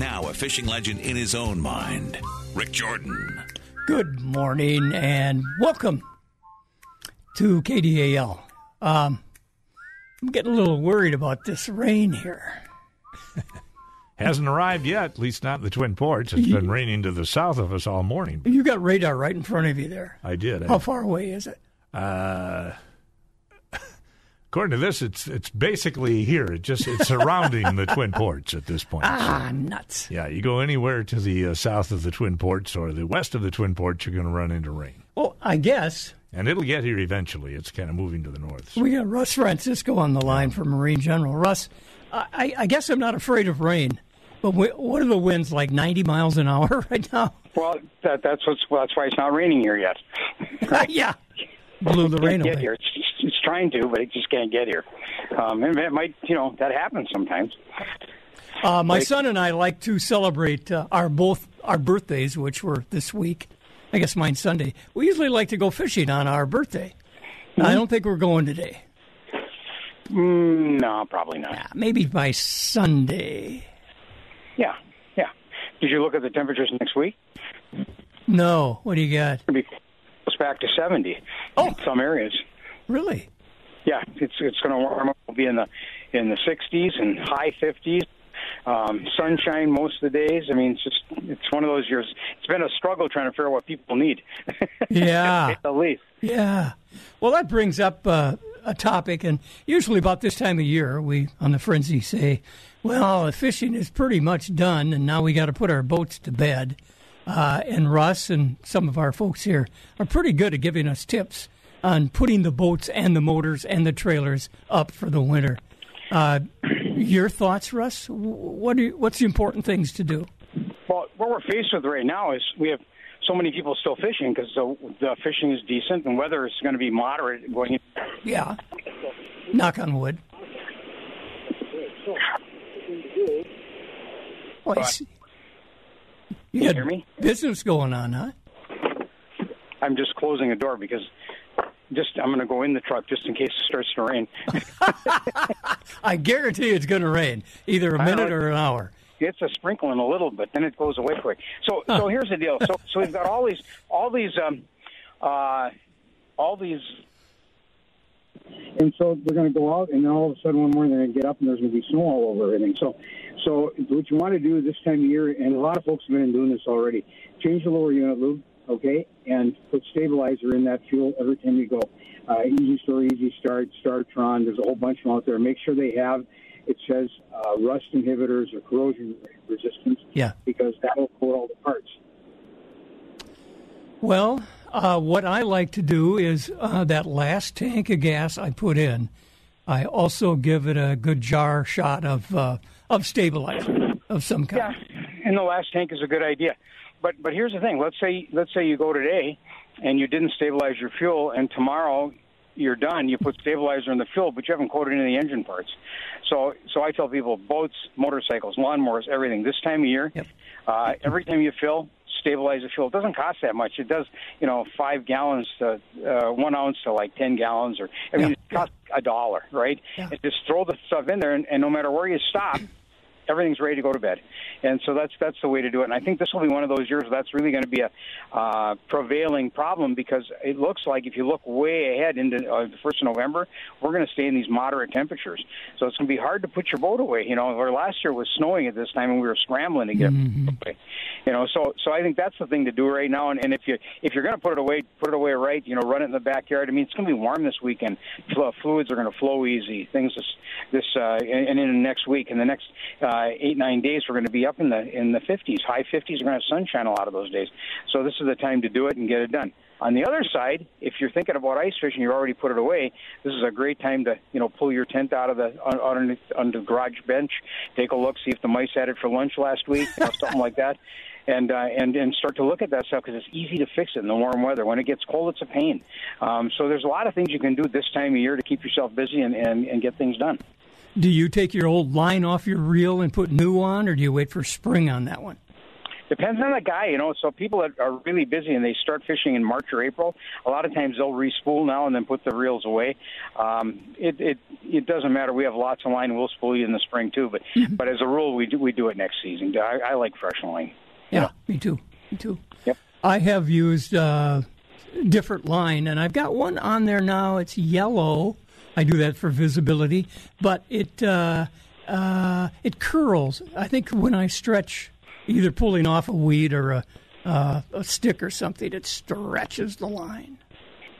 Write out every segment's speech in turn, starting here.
Now a fishing legend in his own mind, Rik Jordan. Good morning and welcome to KDAL. Um, I'm getting a little worried about this rain here. Hasn't arrived yet, at least not in the Twin Ports. It's been raining to the south of us all morning. You got radar right in front of you there. I did. How far away is it? Uh, according to this, it's it's basically here. It just it's surrounding the Twin Ports at this point. Ah, nuts. Yeah, you go anywhere to the uh, south of the Twin Ports or the west of the Twin Ports, you're going to run into rain. Well, I guess And it'll get here eventually. It's kind of moving to the north. we got Russ Francisco on the line from Marine General. Russ, I, I guess I'm not afraid of rain, but wh- what are the winds like 90 miles an hour right now? Well, that, that's what's well, that's why it's not raining here yet. yeah, blew the rain away. here. It's, it's trying to, but it just can't get here. Um, and it might, you know, that happens sometimes. Uh, my son and I like to celebrate uh, our both our birthdays, which were this week. I guess mine's Sunday. We usually like to go fishing on our birthday. I don't think we're going today. Mm, no, probably not. Uh, maybe by Sunday. Yeah, yeah. Did you look at the temperatures next week? No, what do you got? It'll be close back to seventy Oh. in some areas. Really? Yeah, it's it's going to warm up. It'll be in the in the 60s and high 50s. Um, sunshine most of the days. I mean, it's just it's one of those years. It's been a struggle trying to figure out what people need. Yeah. at least. Yeah. Well, that brings up uh, a topic, and usually about this time of year, we on the frenzy say, "Well, the fishing is pretty much done, and now we got to put our boats to bed." Uh, and Russ and some of our folks here are pretty good at giving us tips on putting the boats and the motors and the trailers up for the winter. Uh, your thoughts, Russ? Wh- What are, what's the important things to do? Well, what we're faced with right now is we have so many people still fishing because the, the fishing is decent and weather is going to be moderate going. In. Yeah. Knock on wood. Oh, You got hear me? business going on, huh? I'm just closing a door because just I'm going to go in the truck just in case it starts to rain. I guarantee it's going to rain, either a minute or an hour. It's a sprinkling a little but then it goes away quick. So, so here's the deal. So, so we've got all these, all these, um, uh, all these. And so they're going to go out, and then all of a sudden one morning they're going to get up, and there's going to be snow all over everything. So, so what you want to do this time of year, and a lot of folks have been doing this already, change the lower unit lube, okay, and put stabilizer in that fuel every time you go. Uh, easy Store, Easy Start, Startron. There's a whole bunch of them out there. Make sure they have. It says uh, rust inhibitors or corrosion resistance Yeah. because that will coat all the parts. Well, uh, what I like to do is uh, that last tank of gas I put in, I also give it a good jar shot of uh, of stabilizer of some kind. Yeah, and the last tank is a good idea. But but here's the thing. Let's say let's say you go today and you didn't stabilize your fuel, and tomorrow you're done. You put stabilizer in the fuel, but you haven't coated any of the engine parts. So so I tell people boats, motorcycles, lawnmowers, everything. This time of year, Yep. uh, every time you fill. Stabilize the fuel. It doesn't cost that much. It does, you know, five gallons to uh, one ounce to like ten gallons, or I mean, Yeah. it costs a dollar, right? Yeah. And just throw the stuff in there, and, and no matter where you stop, everything's ready to go to bed. And so that's that's the way to do it. And I think this will be one of those years where that's really going to be a uh, prevailing problem because it looks like if you look way ahead into uh, the first of November, we're going to stay in these moderate temperatures. So it's going to be hard to put your boat away. You know, where last year was snowing at this time and we were scrambling to get it away. You know, so so I think that's the thing to do right now. And, and if you if you're going to put it away, put it away right. You know, run it in the backyard. I mean, it's going to be warm this weekend. Fluids are going to flow easy. Things this this uh, and, and in the next week, in the next uh, eight nine days, we're going to be up in the in the 50s, high 50s. We're going to have sunshine a lot of those days. So this is the time to do it and get it done. On the other side, if you're thinking about ice fishing, you already put it away. This is a great time to, you know, pull your tent out of the underneath under the garage bench, take a look, see if the mice had it for lunch last week, you know, something like that, and uh, and and start to look at that stuff because it's easy to fix it in the warm weather. When it gets cold, it's a pain. Um, so there's a lot of things you can do this time of year to keep yourself busy and, and, and get things done. Do you take your old line off your reel and put new on, or do you wait for spring on that one? Depends on the guy, you know. So people that are really busy and they start fishing in March or April, a lot of times they'll respool now and then put the reels away. Um, it it it doesn't matter. We have lots of line. We'll spool you in the spring too, but but as a rule, we do we do it next season. I, I like fresh line. Yeah, me too. Me too. Yep. I have used uh, different line, and I've got one on there now. It's yellow. I do that for visibility, but it uh, uh, it curls. I think when I stretch, either pulling off a weed or a, uh, a stick or something, it stretches the line.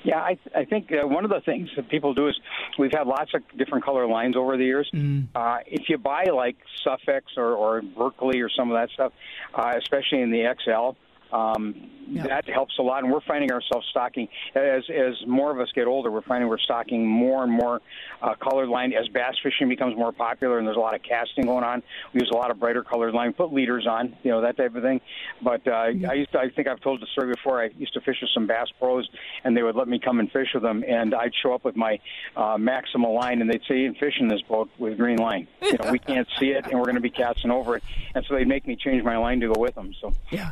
Yeah, I, I think uh, one of the things that people do is we've had lots of different color lines over the years. Mm. Uh, if you buy like Suffix or, or Berkley or some of that stuff, uh, especially in the XL, um, Yeah. that helps a lot. And we're finding ourselves stocking as as more of us get older. We're finding we're stocking more and more uh, colored line as bass fishing becomes more popular and there's a lot of casting going on. We use a lot of brighter colored line. Put leaders on, you know that type of thing. But uh, I used to, I think I've told the story before. I used to fish with some bass pros, and they would let me come and fish with them. And I'd show up with my uh, Maxima line, and they'd say, "You can fish in this boat with green line. You know, we can't see it, and we're going to be casting over it." And so they'd make me change my line to go with them. So Yeah,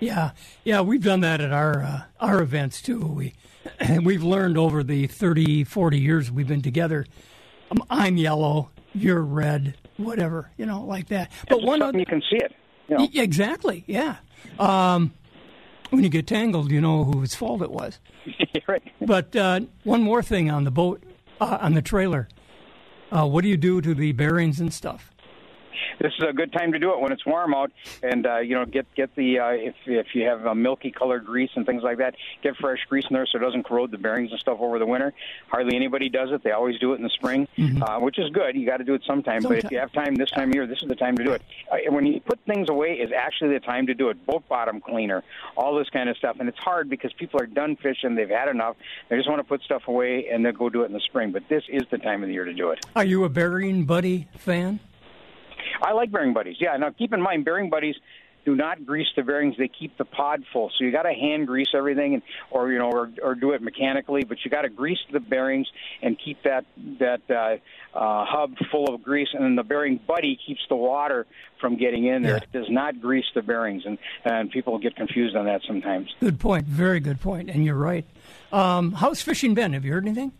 yeah, yeah. We've done that at our uh, our events too. We we've learned over the 30, 40 years we've been together. Um, I'm yellow, you're red, whatever, you know, like that. But Just one other, you can see it. You know? Exactly, yeah. Um, when you get tangled, you know whose fault it was. right. But uh, one more thing on the boat, uh, on the trailer. Uh, what do you do to the bearings and stuff? This is a good time to do it when it's warm out, and uh, you know get get the uh, if if you have a milky colored grease and things like that, get fresh grease in there so it doesn't corrode the bearings and stuff over the winter. Hardly anybody does it. They always do it in the spring, uh, which is good. You got to do it sometime. But if you have time this time of year, this is the time to do it. Uh, when you put things away, is actually the time to do it. Boat bottom cleaner, all this kind of stuff, and it's hard because people are done fishing. They've had enough. They just want to put stuff away and then go do it in the spring. But this is the time of the year to do it. Are you a bearing buddy fan? I like bearing buddies. Yeah. Now keep in mind, bearing buddies do not grease the bearings; they keep the pod full. So you got to hand grease everything, and or you know, or, or do it mechanically. But you got to grease the bearings and keep that that uh, uh, hub full of grease, and then the bearing buddy keeps the water from getting in there. Yeah. It does not grease the bearings, and and people get confused on that sometimes. Good point. Very good point. And you're right. Um, how's fishing been? Have you heard anything?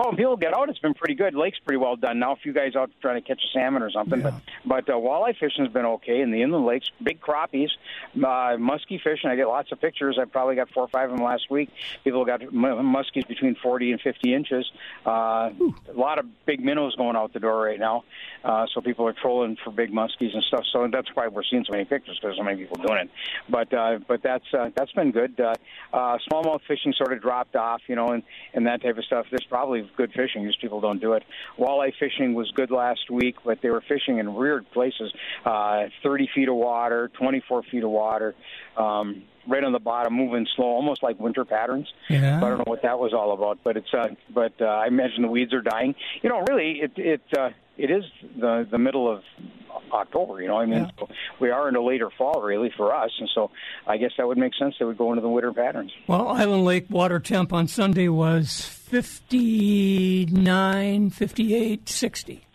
Well, people get out, it's been pretty good. Lake's pretty well done now. A few guys out trying to catch a salmon or something, Yeah. but but uh, walleye fishing's been okay. In the inland lakes, big crappies, uh, muskie fishing. I get lots of pictures. I probably got four or five of them last week. People got m- muskies between forty and fifty inches. Uh, a lot of big minnows going out the door right now. Uh, so people are trolling for big muskies and stuff. So that's why we're seeing so many pictures because so many people doing it. But uh, but that's uh, that's been good. Uh, uh, smallmouth fishing sort of dropped off, you know, and and that type of stuff. There's probably good fishing. Just people don't do it. Walleye fishing was good last week, but they were fishing in weird places. Uh, 30 feet of water, 24 feet of water. Um, right on the bottom, moving slow, almost like winter patterns. Yeah. I don't know what that was all about. But it's uh, but uh, I imagine the weeds are dying. You know, really, it it uh, it is the the middle of October. You know, I mean, Yeah. so we are into later fall really for us, and so I guess that would make sense. They would go into the winter patterns. Well, Island Lake water temp on Sunday was 59, 58, 60.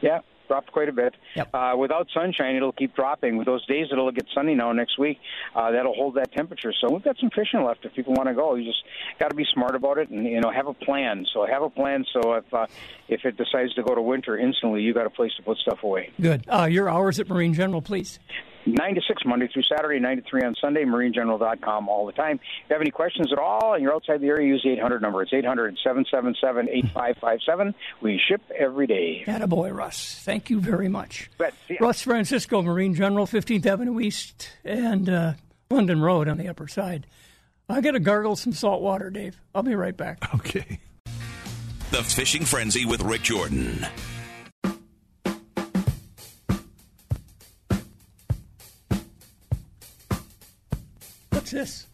Yeah, dropped quite a bit. Yep. Uh, without sunshine, it'll keep dropping. With those days it'll get sunny now next week, uh, that'll hold that temperature. So we've got some fishing left if people want to go. You just got to be smart about it and you know have a plan. So have a plan. So if uh, if it decides to go to winter instantly, you got a place to put stuff away. Good. Uh, your hours at Marine General, please. 9 to 6 Monday through Saturday, 9 to 3 on Sunday, marinegeneral.com all the time. If you have any questions at all and you're outside the area, use the 800 number. It's 800 777 8557. We ship every day. Attaboy, Russ. Thank you very much. Bet. See ya. Russ Francisco, Marine General, 15th Avenue East and uh, London Road on the upper side. I got to gargle some salt water, Dave. I'll be right back. Okay. The Fishing Frenzy with Rik Jordan. This?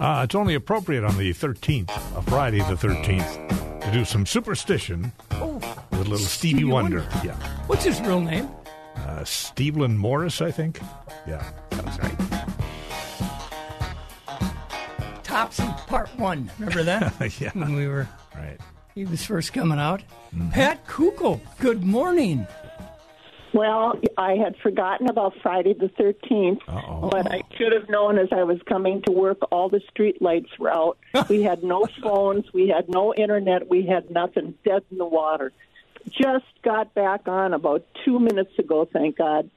Uh, it's only appropriate on the 13th, a Friday the 13th, to do some superstition Oh, with a little Stevie, Stevie Wonder. Wonder. Yeah. what's his real name? Uh, Steveland Morris, I think. Yeah, that's right. Topsy Part One. Remember that? Yeah. When we were, Right. he was first coming out. Pat Kukel. Good morning. Well, I had forgotten about Friday the 13th, Uh-oh. but I should have known as I was coming to work, all the street lights were out. we had no phones, we had no internet, we had nothing, dead in the water. Just got back on about two minutes ago, thank God.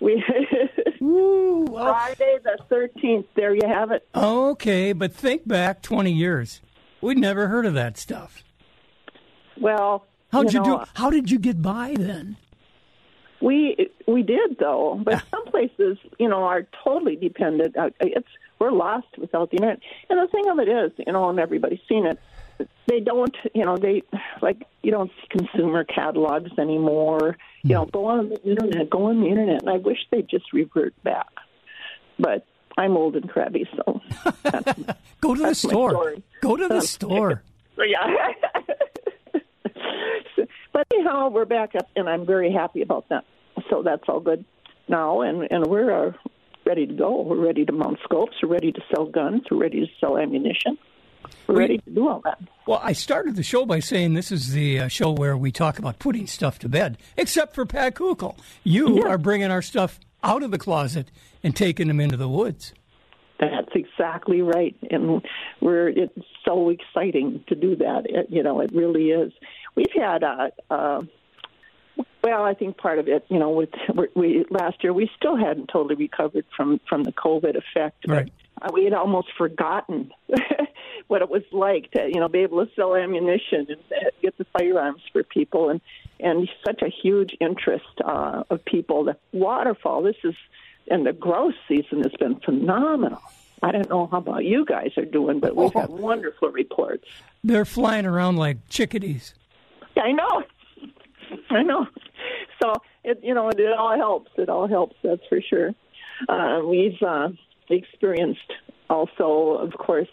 We Ooh, well, Friday the 13th, there you have it. okay, but think back 20 years. We'd never heard of that stuff. Well, How'd you, know, do? How did you get by then? We we did though, but some places, you know, are totally dependent. Uh, It's we're lost without the internet. And the thing of it is, you know, and everybody's seen it. They don't, you know, they like you don't see consumer catalogs anymore. You know, go on the internet, go on the internet. And I wish they'd just revert back. But I'm old and crabby, so Go to the store. Go to the store. yeah. but anyhow, we're back up, and I'm very happy about that. So that's all good now, and and we're uh, ready to go. We're ready to mount scopes. We're ready to sell guns. We're ready to sell ammunition. We're We- ready to do all that. Well, I started the show by saying this is the uh, show where we talk about putting stuff to bed, except for Pat Kukel. You Yeah. are bringing our stuff out of the closet and taking them into the woods. That's exactly right, and we're it's so exciting to do that. It, you know, it really is. We've had a. Uh, well, I think part of it, you know, with we last year we still hadn't totally recovered from from the COVID effect. Right. uh, we had almost forgotten what it was like to, you know, be able to sell ammunition and uh, get the firearms for people, and and such a huge interest uh, of people. The waterfall. This is and the growth season has been phenomenal. I don't know how about you guys are doing, but we've had wonderful reports. They're flying around like chickadees. I know. I know. So it you know it, it all helps. It all helps. That's for sure. Uh, we've uh, experienced also, of course,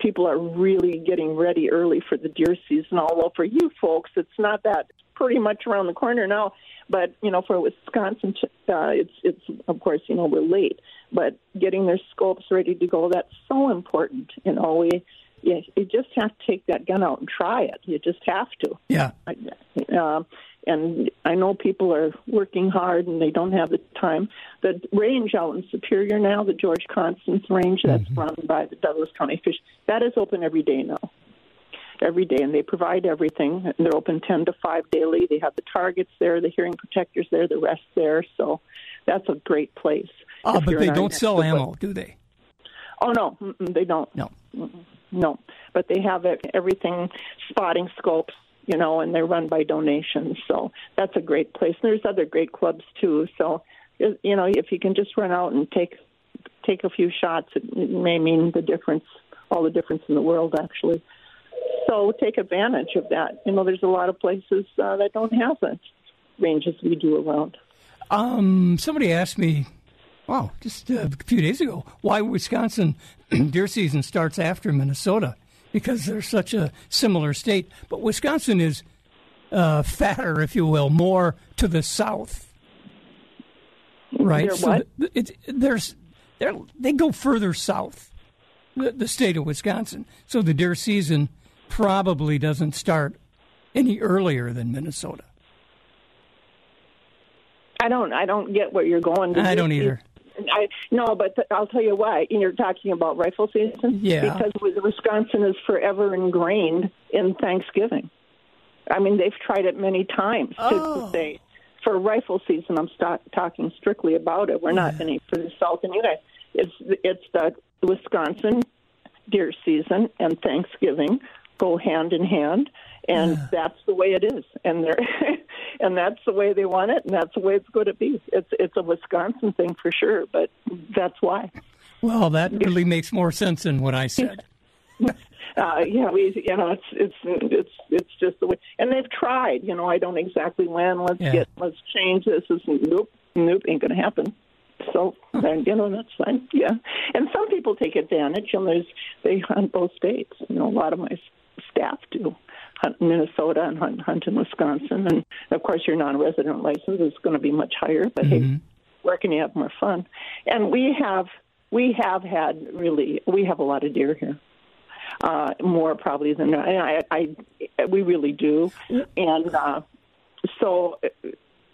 people are really getting ready early for the deer season. Although for you folks, it's not that pretty much around the corner now. But you know, for Wisconsin, uh, it's it's of course you know we're late, but getting their scopes ready to go that's so important. You know, we you, you just have to take that gun out and try it. You just have to. Yeah. Uh, and I know people are working hard and they don't have the time. The range out in Superior now, the George Constance range that's run by the Douglas County Fish, that is open every day now. Every day, and they provide everything. And they're open 10 to 5 daily. They have the targets there, the hearing protectors there, the rest there. So that's a great place. Oh, but they don't sell ammo, do they? Oh, no, they don't. No. No, but they have everything, spotting scopes, you know, and they're run by donations. So that's a great place. There's other great clubs too. So you know, if you can just run out and take take a few shots, it may mean the difference, all the difference in the world, actually. So take advantage of that. You know, there's a lot of places uh, that don't have the ranges we do around. Um, somebody asked me, wow, just uh, a few days ago, why Wisconsin deer season starts after Minnesota because they're such a similar state. But Wisconsin is uh, fatter, if you will, more to the south, right? They're what? the- it's there's they go further south, the, the state of Wisconsin. So the deer season probably doesn't start any earlier than Minnesota. I don't. I don't get where you're going. to I don't either. I no, but th- I'll tell you why. You're talking about rifle season, Yeah. because Wisconsin is forever ingrained in Thanksgiving. I mean, they've tried it many times to, Oh. to say for rifle season. I'm st- talking strictly about it. We're not any for the South and you guys. It's it's the Wisconsin deer season and Thanksgiving go hand in hand, and that's the way it is. And they're and that's the way they want it, and that's the way it's going to be. It's it's a Wisconsin thing for sure, but that's why. Well, that really makes more sense than what I said. Uh, yeah, we you know it's it's it's it's just the way, and they've tried. You know, I don't exactly when. Let's Yeah. get let's change this. Is nope nope ain't going to happen. So then you know that's fine. Yeah, and some people take advantage, and there's they hunt both states. You know, a lot of my staff do hunt in Minnesota and hunt, hunt in Wisconsin, and of course your non-resident license is going to be much higher. But hey, where can you have more fun? And we have we have had really we have a lot of deer here uh, more probably than I, I, I we really do, and uh, so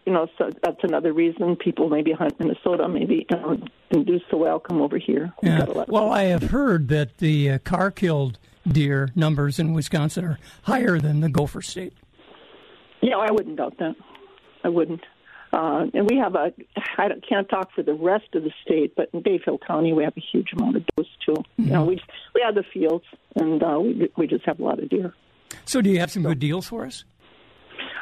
you know, so that's another reason people maybe hunt Minnesota, maybe you know, and do so well come over here. We've Yeah. got a lot of- Well, I have heard that the uh, car killed deer numbers in Wisconsin are higher than the Gopher State. Yeah, I wouldn't doubt that. I wouldn't. Uh, and we have a, I can't talk for the rest of the state, but in Bayfield County we have a huge amount of those too. You know, we we have the fields, and uh, we we just have a lot of deer. So, do you have some good deals for us?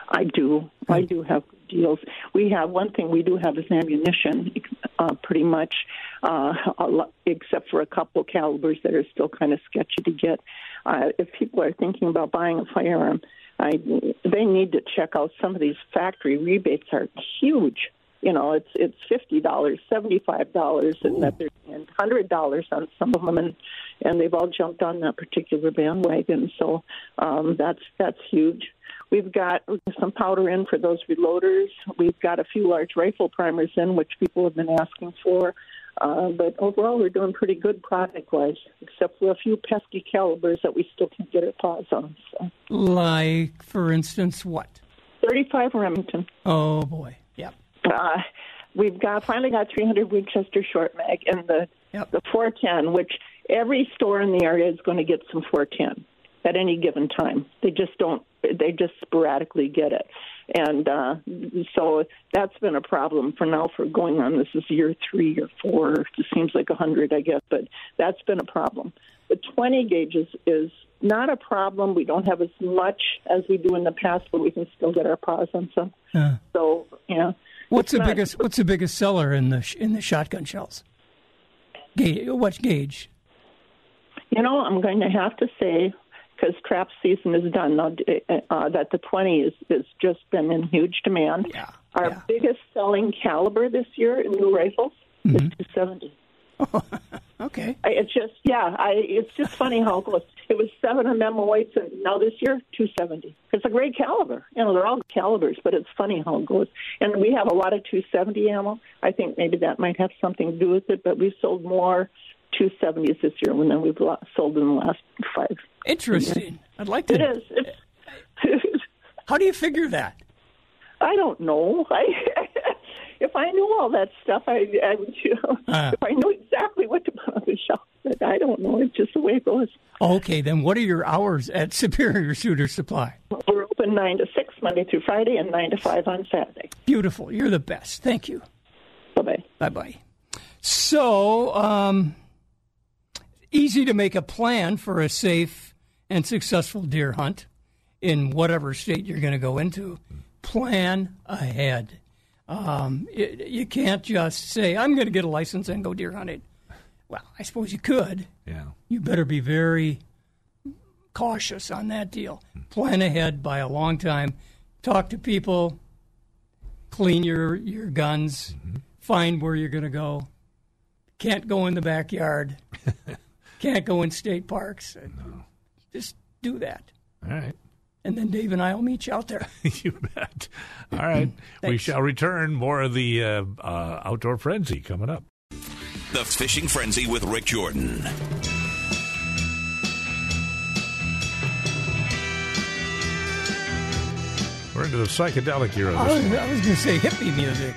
I do. I do have deals. We have one thing we do have is ammunition, uh, pretty much, uh, except for a couple calibers that are still kind of sketchy to get. Uh, if people are thinking about buying a firearm, I, they need to check out some of these factory rebates are huge. You know, it's it's fifty dollars, seventy five dollars, and that they're and hundred dollars on some of them, and and they've all jumped on that particular bandwagon. So um, that's that's huge. We've got some powder in for those reloaders. We've got a few large rifle primers in, which people have been asking for. Uh, but overall, we're doing pretty good product wise, except for a few pesky calibers that we still can't get our paws on. So. Like, for instance, what? 35 Remington. Oh boy. Yep. Uh, we've got finally got 300 Winchester short mag and the Yep. the 410, which every store in the area is going to get some 410 at any given time. They just don't. They just sporadically get it, and uh, so that's been a problem for now. For going on, this is year three or four. It seems like a hundred, I guess, but that's been a problem. The 20 gauge is, not a problem. We don't have as much as we do in the past, but we can still get our paws on some. Uh, So yeah. what's the not- biggest? What's the biggest seller in the in the shotgun shells? Gauge. What gauge? You know, I'm going to have to say, because trap season is done now, uh, that the 20 is has just been in huge demand. Yeah, Our yeah. biggest selling caliber this year in new rifles Mm-hmm. is 270. Okay. I, it's just, yeah, I, it's just funny how it goes. It was seven MM weights, and now this year, 270. It's a great caliber. You know, they're all calibers, but it's funny how it goes. And we have a lot of 270 ammo. I think maybe that might have something to do with it, but we've sold more 270s this year than we've lo- sold in the last five. Interesting. I'd like to. It is. It's, How do you figure that? I don't know. I, if I knew all that stuff, I, I would, you know, Ah. if I knew exactly what to put on the shelf. But I don't know. It's just the way it goes. Okay, then what are your hours at Superior Shooter Supply? We're open nine to six Monday through Friday, and nine to five on Saturday. Beautiful. You're the best. Thank you. Bye bye. Bye bye. So, um, easy to make a plan for a safe and successful deer hunt in whatever state you're going to go into. Plan ahead. Um, it, you can't just say, I'm going to get a license and go deer hunting. Well, I suppose you could. Yeah. You better be very cautious on that deal. Plan ahead by a long time. Talk to people. Clean your, your guns. Find where you're going to go. Can't go in the backyard. Can't go in state parks. Just do that. All right. And then Dave and I will meet you out there. you bet. All right. we shall return. More of the uh, uh, outdoor frenzy coming up. The Fishing Frenzy with Rik Jordan. We're into the psychedelic era. I was, I was going to say hippie music.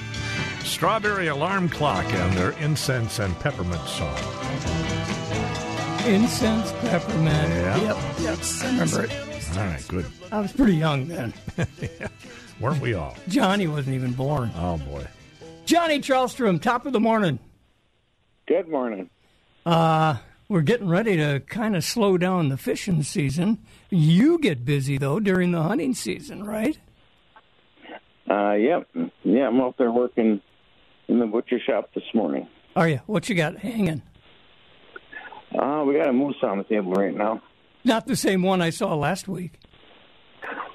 Strawberry Alarm Clock and their incense and peppermint song. Incense, peppermint. Yeah. Yep, yep. I remember it. All right, good. I was pretty young then. Weren't we all? Johnny wasn't even born. Oh, boy. Johnny Charlstrom, top of the morning. Good morning. Uh, we're getting ready to kind of slow down the fishing season. You get busy though during the hunting season, right? Uh, yep, yeah, I'm out there working in the butcher shop this morning. Are you? What you got hanging? Uh, we got a moose on the table right now. Not the same one I saw last week.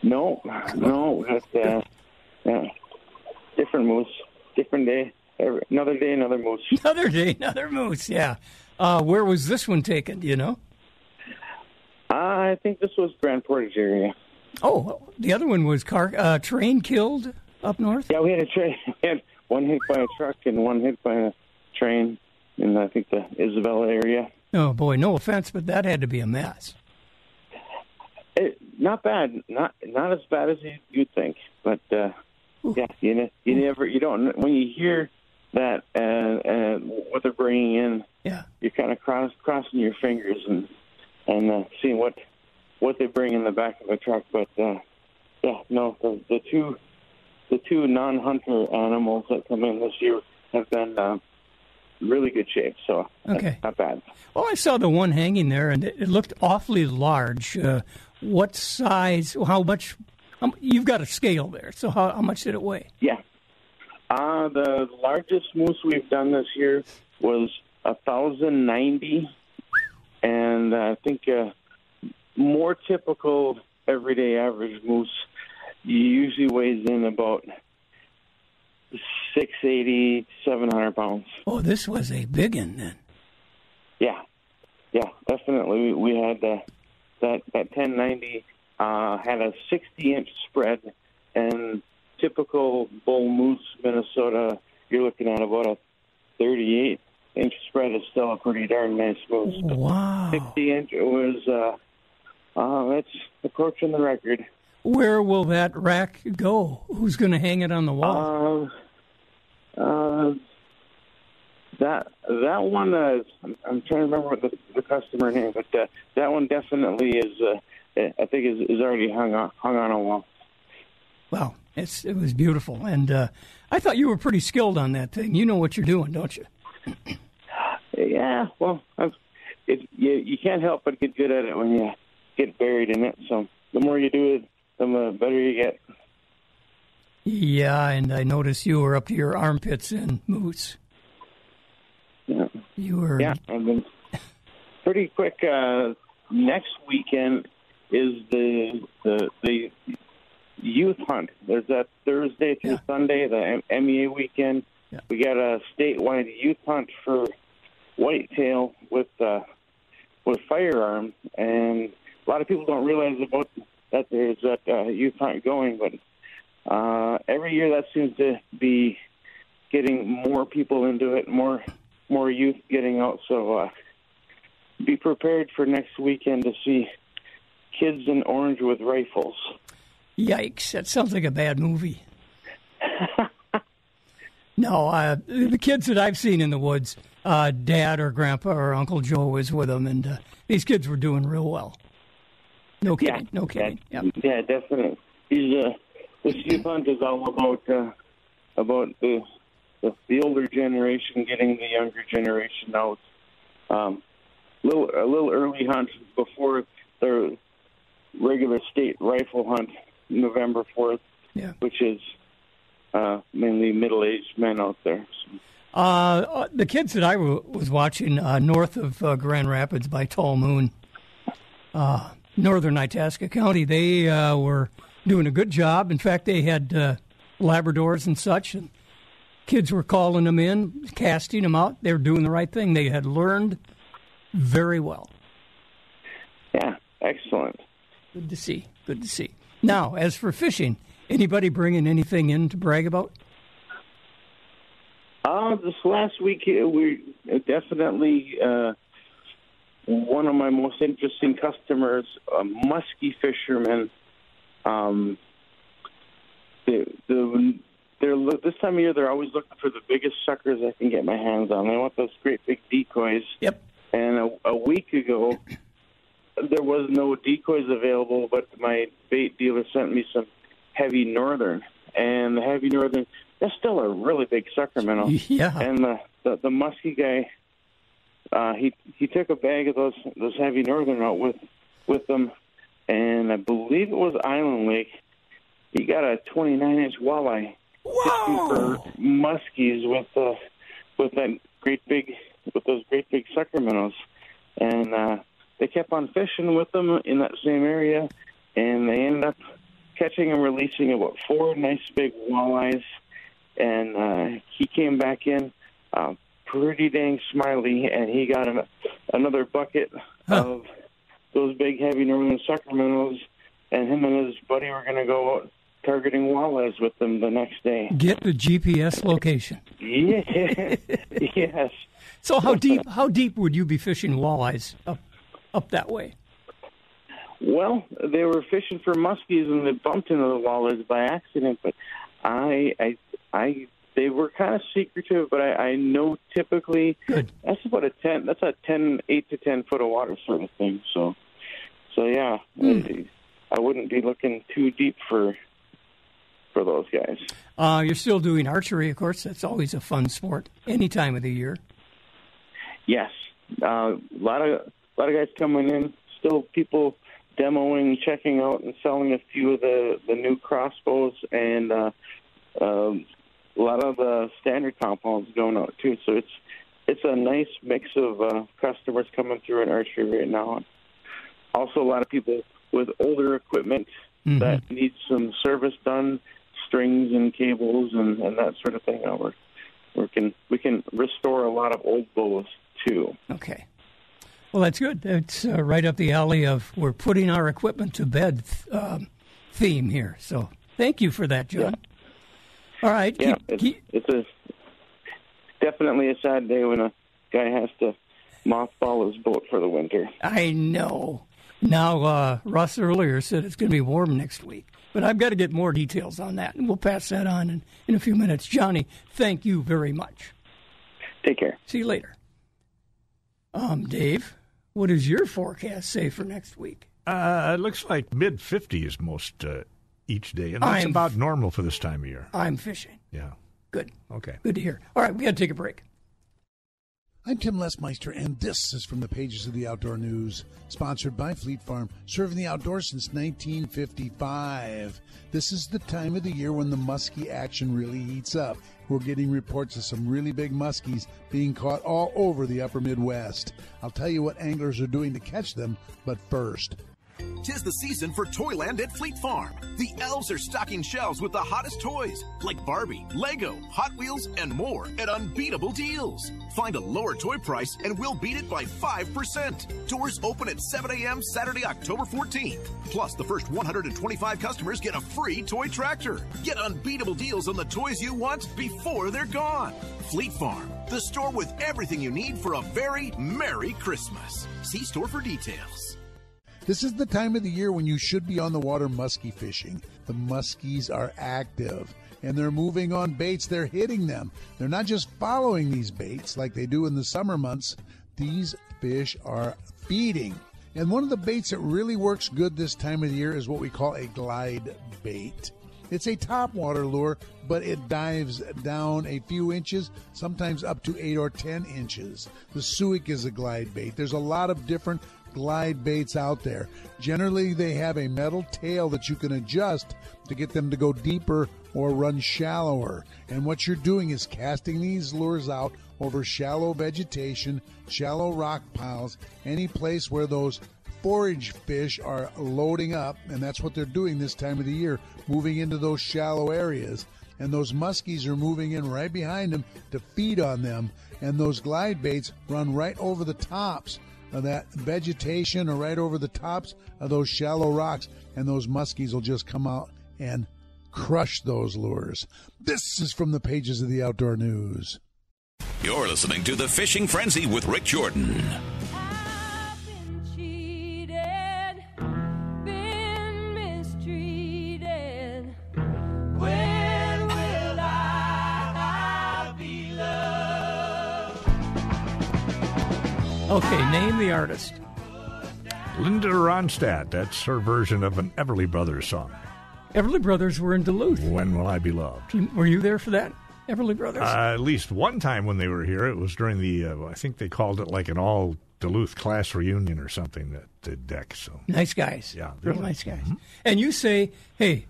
No, no, we got uh, yeah, different moose, different day. Every, another day, another moose. Another day, another moose. Yeah. Uh, where was this one taken? Do you know? Uh, I think this was Grand Portage area. Oh, the other one was car uh, train killed up north. Yeah, we had a train. We had one hit by a truck and one hit by a train in I think the Isabella area. Oh boy, no offense, but that had to be a mess. It, not bad, not not as bad as you, you'd think, but uh, yeah. You ne- you never you don't when you hear that and and what they're bringing in, Yeah. you're kind of cross, crossing your fingers and and uh, seeing what what they bring in the back of a truck. But uh, yeah, no, the, the two the two non-hunter animals that come in this year have been uh, really good shape. So Okay. not bad. Well, I saw the one hanging there, and it, looked awfully large. Uh, what size? How much? Um, you've got a scale there. So how, how much did it weigh? Yeah. Uh, the largest moose we've done this year was a thousand ninety, and I think uh, more typical everyday average moose usually weighs in about six eighty, seven hundred pounds. Oh, this was a big one then. Yeah, yeah, definitely. We, we had uh, that that 1090 uh, had a 60 inch spread, and typical bull moose Minnesota, you're looking at about a 38 inch spread is still a pretty darn nice moose. Wow. 60 inch it was uh, uh, that's approaching the record. Where will that rack go? Who's going to hang it on the wall? Um, uh, that that one, uh, I'm, I'm trying to remember what the, the customer name, but uh, that one definitely is. Uh, I think is, is already hung on hung on a wall. Well, it's it was beautiful, and uh, I thought you were pretty skilled on that thing. You know what you're doing, don't you? Yeah, well, I've, it, you you can't help but get good at it when you get buried in it. So the more you do it, the better you get. Yeah, and I noticed you were up to your armpits in moose. Yeah. You were. Yeah, I've been pretty quick. Uh, next weekend is the the the youth hunt. There's that Thursday through Yeah. Sunday, the M- MEA weekend. Yeah. We got a statewide youth hunt for whitetail with uh, with firearms, and a lot of people don't realize about that there's that uh, youth hunt going. But uh, every year that seems to be getting more people into it, more more youth getting out. So uh, be prepared for next weekend to see kids in orange with rifles. Yikes! That sounds like a bad movie. no, uh, the kids that I've seen in the woods, uh, Dad or Grandpa or Uncle Joe was with them, and uh, these kids were doing real well. No Yeah. No kidding. Yeah, Yep. yeah, definitely. He's uh, this youth hunt is all about uh, about the, the the older generation getting the younger generation out. Um, little a little early hunt before their regular state rifle hunt, November fourth, Yeah. which is uh, mainly middle aged men out there. So, Uh, uh, the kids that I w- was watching uh, north of uh, Grand Rapids by Talmoon, uh, northern Itasca County, they uh, were doing a good job. In fact, they had uh, Labradors and such, and kids were calling them in, casting them out. They were doing the right thing. They had learned very well. yeah, excellent. Good to see. Good to see. Now, as for fishing, anybody bringing anything in to brag about? Uh, this last week, uh, we definitely uh, one of my most interesting customers, a muskie fisherman. Um, the, the, they're this time of year, they're always looking for the biggest suckers I can get my hands on. They want those great big decoys. Yep. And a, a week ago, there was no decoys available, but my bait dealer sent me some heavy northern. And the heavy northern, that's still a really big sucker minnow. Yeah. And the the, the musky guy, uh, he he took a bag of those those heavy northern out with with them, and I believe it was Island Lake. He got a 29 inch walleye Whoa! for muskies with uh, with that great big with those great big sucker minnows, and uh, they kept on fishing with them in that same area, and they ended up catching and releasing about four nice big walleyes, and uh, he came back in uh, pretty dang smiley, and he got an, another bucket Huh. of those big heavy northern sucker minnows, and him and his buddy were going to go out targeting walleyes with them the next day. Get the GPS location. Yeah. yes. So how deep how deep would you be fishing walleyes up up that way? Well, they were fishing for muskies and they bumped into the walleyes by accident, but I I I they were kind of secretive, but I, I know typically Good. that's about a ten. That's a ten, eight to ten foot of water sort of thing. So, so yeah, I, I wouldn't be looking too deep for for those guys. Uh, you're still doing archery, of course. That's always a fun sport any time of the year. Yes, uh, a lot of a lot of guys coming in. Still, people demoing, checking out, and selling a few of the the new crossbows, and uh, um, a lot of the standard compounds going out too. So it's it's a nice mix of uh, customers coming through in archery right now. Also, a lot of people with older equipment that needs some service done, strings and cables and, and that sort of thing. Now we're we can we can restore a lot of old bows too. Okay. Well, that's good. It's uh, right up the alley of we're putting our equipment to bed um, theme here. So thank you for that, John. All right. Yeah, keep- it's, keep- it's a definitely a sad day when a guy has to mothball his boat for the winter. I know. Now, uh, Russ earlier said it's going to be warm next week, but I've got to get more details on that, and we'll pass that on in, in a few minutes. Johnny, thank you very much. Take care. See you later. Um, Dave, what does your forecast say for next week? Uh, it looks like mid 50s most uh, each day, and that's I'm- about normal for this time of year. I'm fishing. Yeah. Good. Okay. Good to hear. All right, we got to take a break. I'm Tim Lesmeister, and this is from the pages of the Outdoor News, sponsored by Fleet Farm, serving the outdoors since 1955. This is the time of the year when the muskie action really heats up. We're getting reports of some really big muskies being caught all over the upper Midwest. I'll tell you what anglers are doing to catch them, but first. Tis the season for Toyland at Fleet Farm. The elves are stocking shelves with the hottest toys like Barbie, Lego, Hot Wheels, and more at unbeatable deals. Find a lower toy price and we'll beat it by 5%. Doors open at 7 a.m. Saturday, October 14th. Plus, the first 125 customers get a free toy tractor. Get unbeatable deals on the toys you want before they're gone. Fleet Farm, the store with everything you need for a very Merry Christmas. See store for details. This is the time of the year when you should be on the water muskie fishing. The muskies are active and they're moving on baits. They're hitting them. They're not just following these baits like they do in the summer months. These fish are feeding. And one of the baits that really works good this time of the year is what we call a glide bait. It's a topwater lure, but it dives down a few inches, sometimes up to eight or ten inches. The Suick is a glide bait. There's a lot of different glide baits out there. Generally, they have a metal tail that you can adjust to get them to go deeper or run shallower. And what you're doing is casting these lures out over shallow vegetation, shallow rock piles, any place where those forage fish are loading up, and that's what they're doing this time of the year, moving into those shallow areas. And those muskies are moving in right behind them to feed on them, and those glide baits run right over the tops of that vegetation or right over the tops of those shallow rocks, and those muskies will just come out and crush those lures. This is from the pages of the Outdoor News. You're listening to The Fishing Frenzy with Rik Jordan. Name the artist. Linda Ronstadt. That's her version of an Everly Brothers song. Everly Brothers were in Duluth. When Will I Be Loved? You- Were you there for that? Everly Brothers? Uh, at least one time when they were here, it was during the, uh, I think they called it like an all Duluth class reunion or something that the deck. So nice guys. Yeah, Real nice guys. And you say, hey,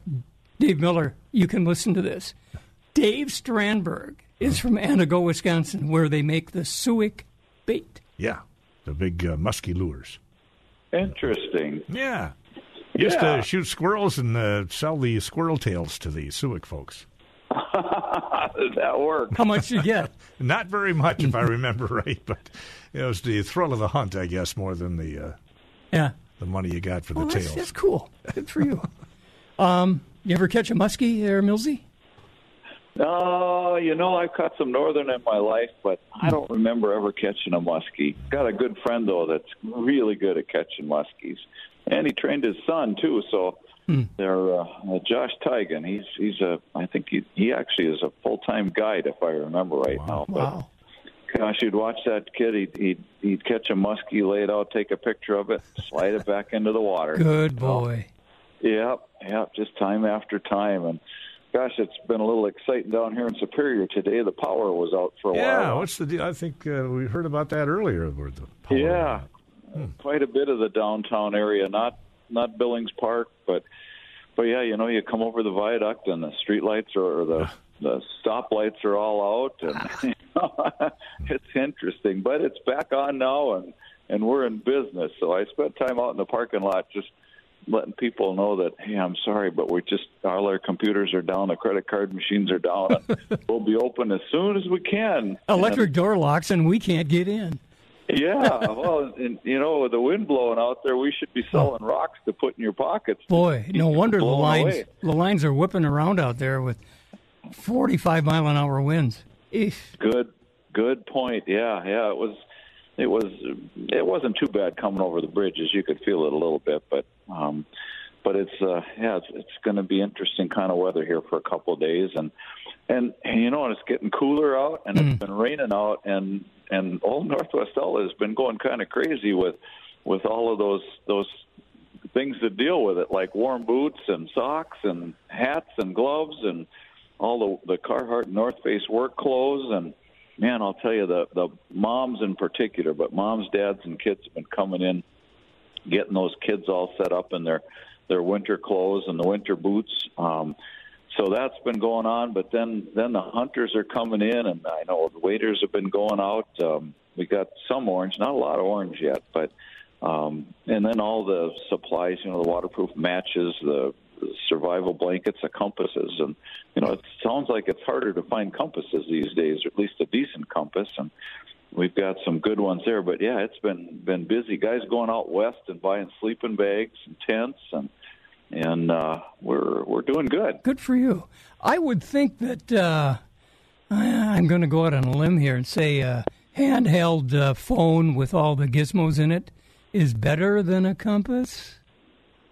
Dave Miller, you can listen to this. Dave Strandberg is from Antigo, Wisconsin, where they make the Suick bait. yeah, the big uh, musky lures. Interesting. Yeah. Used Yeah. to shoot squirrels and uh, sell the squirrel tails to the Suick folks. that worked. How much you get? Not very much, if I remember right, but it was the thrill of the hunt, I guess, more than the uh, Yeah. the money you got for the Well, that's, tails. that's cool. Good for you. um, you ever catch a muskie there, Millsy? No, you know, I've caught some northern in my life, but I don't remember ever catching a muskie. Got a good friend though that's really good at catching muskies, and he trained his son too. So They're uh, Josh Tigan. He's he's a I think he he actually is a full time guide if I remember right now. But Wow. gosh, you'd watch that kid. He'd, he'd he'd catch a muskie, lay it out, take a picture of it, slide it back into the water. Good boy. Yep, yep, just time after time. And gosh, it's been a little exciting down here in Superior today. The power was out for a Yeah, while. Yeah, what's the deal? I think uh, we heard about that earlier. Where the power Yeah, hmm. quite a bit of the downtown area, not not Billings Park, but but yeah, you know, you come over the viaduct and the street lights are or the ah. the stoplights are all out, and ah. you know, it's interesting. But it's back on now, and and we're in business. So I spent time out in the parking lot just letting people know that hey, I'm sorry, but we just all our computers are down, the credit card machines are down. and we'll be open as soon as we can. Electric door locks, and we can't get in. Yeah, well, and, you know, with the wind blowing out there, we should be oh. selling rocks to put in your pockets. Boy, no wonder the lines away. the lines are whipping around out there with 45 mile an hour winds. Eesh. Good, good point. Yeah, yeah, it was, it was, it wasn't too bad coming over the bridges. You could feel it a little bit, but, um, but it's, uh, yeah, it's, it's going to be interesting kind of weather here for a couple of days, and, and, and you know, and it's getting cooler out, and it's been raining out, and and old Northwest Outlet has been going kind of crazy with, with all of those those things to deal with it, like warm boots and socks and hats and gloves and all the the Carhartt North Face work clothes. And man, I'll tell you the the moms in particular, but moms, dads, and kids have been coming in, getting those kids all set up in their their winter clothes and the winter boots. Um, so that's been going on, but then then the hunters are coming in, and I know the waders have been going out. Um, we got some orange, not a lot of orange yet, but um, and then all the supplies, you know, the waterproof matches, the survival blankets, the compasses, and you know, it sounds like it's harder to find compasses these days, or at least a decent compass, and we've got some good ones there. But yeah, it's been been busy. Guys going out west and buying sleeping bags and tents, and and uh, we're we're doing good. Good for you. I would think that uh, I'm going to go out on a limb here and say a handheld uh, phone with all the gizmos in it is better than a compass.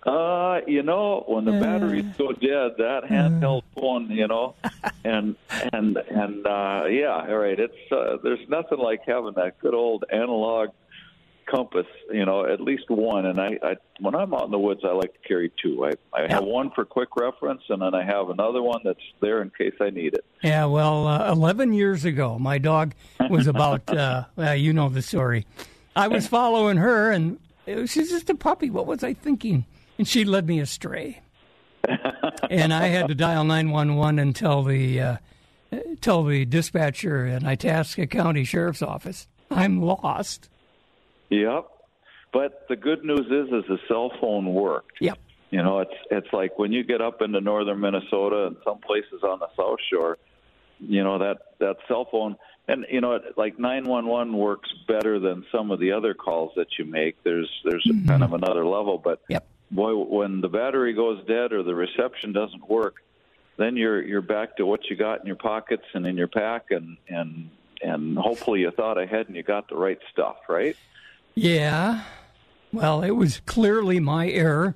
Uh, you know, when the batteries go dead, that handheld phone, you know, and and and uh, yeah, all right. It's uh, there's nothing like having that good old analog compass, you know, at least one. And I, I when I'm out in the woods, I like to carry two. I I have one for quick reference, and then I have another one that's there in case I need it. Yeah, well, uh, 11 years ago, my dog was about, uh, well, you know the story. I was following her, and it was, she's just a puppy. What was I thinking? And she led me astray. and I had to dial 911 and tell the, uh, tell the dispatcher in Itasca County Sheriff's Office, I'm lost. Yep. But the good news is, is the cell phone worked. Yep. You know, it's it's like when you get up into northern Minnesota and some places on the South Shore, you know that that cell phone and you know it- like 911 works better than some of the other calls that you make. There's there's kind of another level, but Yep. Boy, when the battery goes dead or the reception doesn't work, then you're you're back to what you got in your pockets and in your pack, and and and hopefully you thought ahead and you got the right stuff, right? Yeah. Well, it was clearly my error.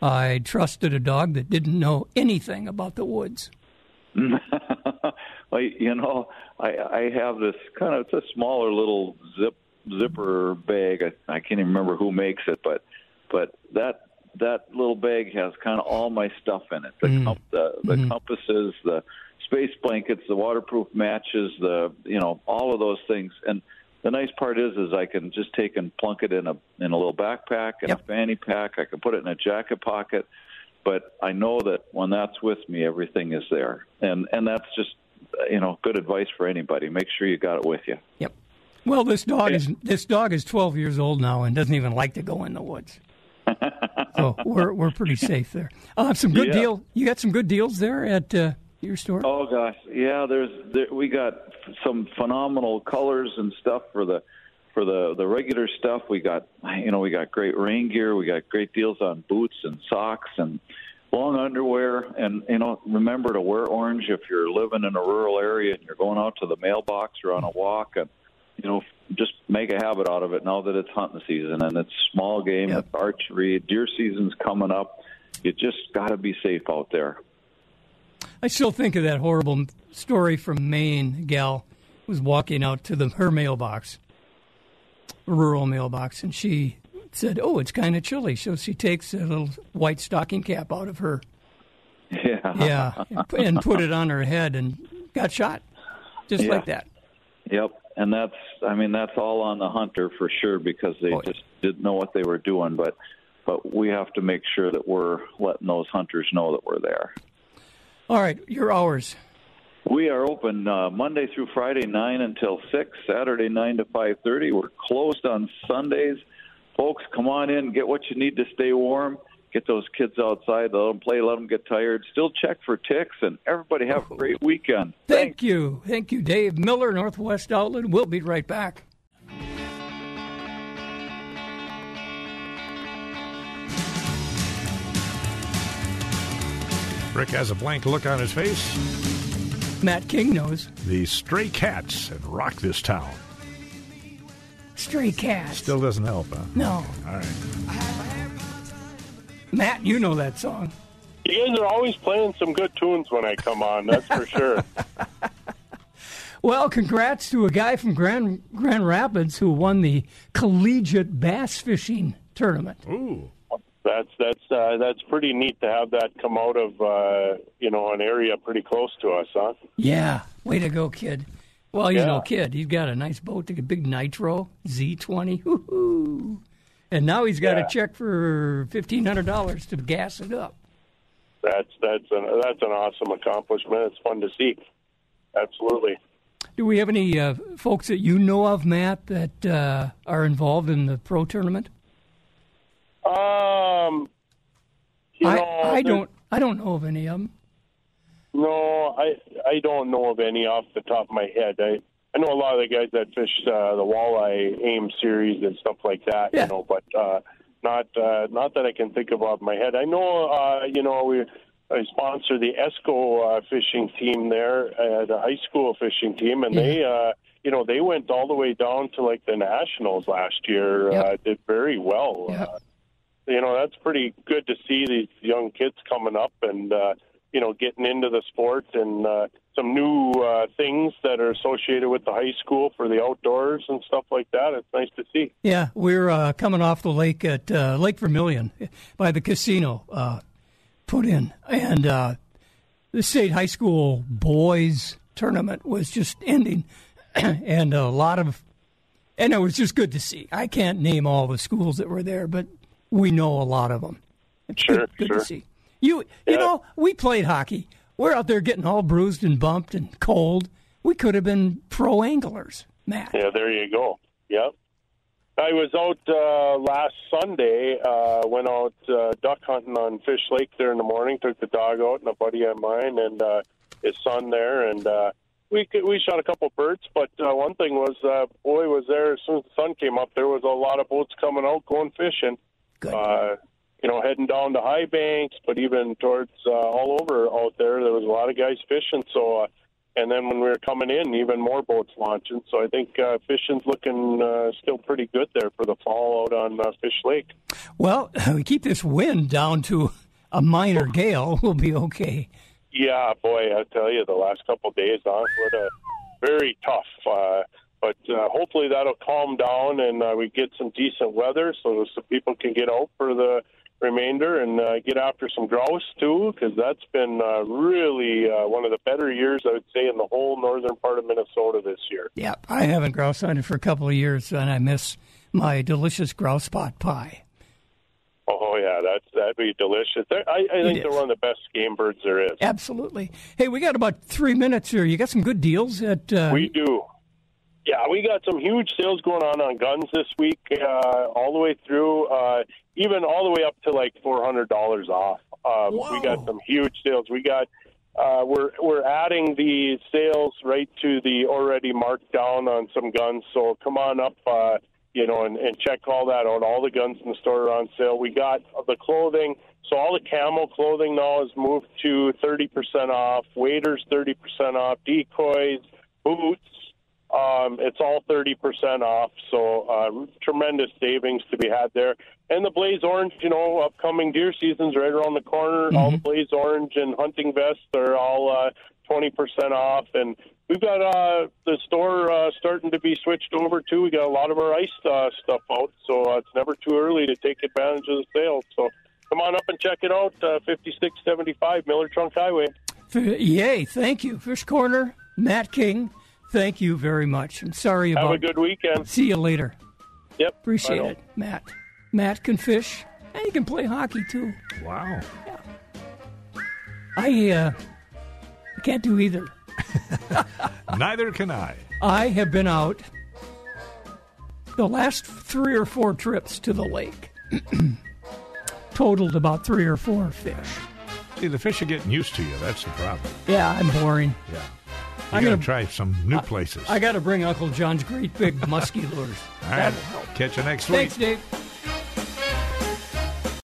I trusted a dog that didn't know anything about the woods. well, you know, I I have this kind of it's a smaller little zip zipper bag. I, I can't even remember who makes it, but but that that little bag has kind of all my stuff in it. The mm. comp, the, the mm-hmm. compasses, the space blankets, the waterproof matches, the you know all of those things. And the nice part is is I can just take and plunk it in a in a little backpack and a fanny pack. I can put it in a jacket pocket. But I know that when that's with me, everything is there, and and that's just you know good advice for anybody. Make sure you got it with you. Yep. Well, this dog is this dog is 12 years old now and doesn't even like to go in the woods. So we're we're pretty safe there. Uh, some good Yeah. deal. You got some good deals there at uh, your store. Oh gosh, yeah. There's there, we got some phenomenal colors and stuff for the for the the regular stuff. We got you know we got great rain gear. We got great deals on boots and socks and long underwear. And you know remember to wear orange if you're living in a rural area and you're going out to the mailbox or on a walk and you know just make a habit out of it now that it's hunting season and it's small game, it's archery, deer season's coming up. you just got to be safe out there. I still think of that horrible story from Maine. Gal was walking out to the her mailbox, rural mailbox, and she said, "Oh, it's kind of chilly." So she takes a little white stocking cap out of her, Yeah. yeah, and put it on her head and got shot, just Yeah. like that. Yep. And that's, I mean, that's all on the hunter for sure because they just didn't know what they were doing. But, but we have to make sure that we're letting those hunters know that we're there. All right, your hours. We are open uh, Monday through Friday, nine until six. Saturday, nine to five thirty. We're closed on Sundays. Folks, come on in, get what you need to stay warm. Get those kids outside. Let them play. Let them get tired. Still check for ticks, and everybody have a great weekend. Thank you, thank you, Dave Miller, Northwest Outlet. We'll be right back. Rik has a blank look on his face. Matt King knows. The Stray Cats have Rock This Town. Stray Cats. Still doesn't help, huh? No. All right. Matt, you know that song. You guys are always playing some good tunes when I come on. That's for sure. Well, congrats to a guy from Grand Grand Rapids who won the collegiate bass fishing tournament. Ooh. That's that's uh, that's pretty neat to have that come out of uh, you know an area pretty close to us, huh? Yeah, way to go, kid. Well, you Yeah. no kid. He's got a nice boat, a big Nitro Z20. Woo-hoo. And now he's got Yeah. a check for fifteen hundred dollars to gas it up. That's that's an that's an awesome accomplishment. It's fun to see. Absolutely. Do we have any uh, folks that you know of, Matt, that uh, are involved in the pro tournament? Um, I, know, I don't. I don't know of any of them. No, I I don't know of any off the top of my head. I I know a lot of the guys that fish uh, the walleye AIM series and stuff like that. Yeah. You know, but uh, not uh, not that I can think of off my head. I know uh, you know we. I sponsor the Esko uh, fishing team there, uh, the high school fishing team, and they, uh, you know, they went all the way down to like the nationals last year. Uh, did very well. Uh, you know that's pretty good to see these young kids coming up and uh, you know getting into the sport and uh, some new uh, things that are associated with the high school for the outdoors and stuff like that. It's nice to see. Yeah, we're uh, coming off the lake at uh, Lake Vermilion by the casino. Uh, put in, and uh, the state high school boys tournament was just ending, and a lot of, and it was just good to see. I can't name all the schools that were there, but we know a lot of them. It's Sure, good, good sure. to see. You, you know, we played hockey. We're out there getting all bruised and bumped and cold. We could have been pro anglers, Matt. Yeah, there you go. Yep. I was out uh, last Sunday. Uh, went out uh, duck hunting on Fish Lake there in the morning. Took the dog out and a buddy of mine and uh, his son there, and uh, we could- we shot a couple birds. But uh, one thing was, uh, boy, was there as soon as the sun came up, there was a lot of boats coming out going fishing. Uh, you know, heading down to high banks, but even towards uh, all over out there, there was a lot of guys fishing. So. Uh, and then when we were coming in, even more boats launching. So I think uh, fishing's looking uh, still pretty good there for the fall out on uh, Fish Lake. Well, we keep this wind down to a minor gale. We'll be okay. Yeah, boy, I tell you, the last couple of days, huh, what a very tough. Uh, but uh, hopefully that'll calm down and uh, we get some decent weather so some people can get out for the remainder and uh, get after some grouse too, because that's been uh, really uh, one of the better years I would say in the whole northern part of Minnesota this year. Yeah, I haven't grouse hunted for a couple of years, and I miss my delicious grouse pot pie. Oh yeah, that's that'd be delicious. I, I think they're one of the best game birds there is. Absolutely. Hey, we got about three minutes here. You got some good deals at. Uh, We do. Yeah, we got some huge sales going on on guns this week, uh, all the way through, uh, even all the way up to like four hundred dollars off. Um, we got some huge sales. We got uh, we're we're adding the sales right to the already marked down on some guns. So come on up, uh, you know, and, and check all that out. All the guns in the store are on sale. We got the clothing. So all the camo clothing now is moved to thirty percent off. Waders thirty percent off. Decoys, boots Um, it's all 30% off, so uh, tremendous savings to be had there. And the Blaze Orange, you know, upcoming deer season's right around the corner. All the Blaze Orange and hunting vests are all uh, 20% off. And we've got uh, the store uh, starting to be switched over, too. We got a lot of our ice uh, stuff out, so uh, it's never too early to take advantage of the sales. So come on up and check it out, uh, 5675 Miller Trunk Highway. Yay, thank you. Fish Corner, Matt King, thank you very much. I'm sorry Have about a good weekend. See you later. Yep. Appreciate it, Matt. Matt can fish, and he can play hockey too. Wow. I uh, I can't do either. Neither can I. I have been out the last three or four trips to the lake. Totaled about three or four fish. See, the fish are getting used to you. That's the problem. Yeah, I'm boring. Yeah. You I'm got to gonna- try some new places. I got to bring Uncle John's great big musky lures. All right. That'll help. Catch you next week. Thanks, Dave.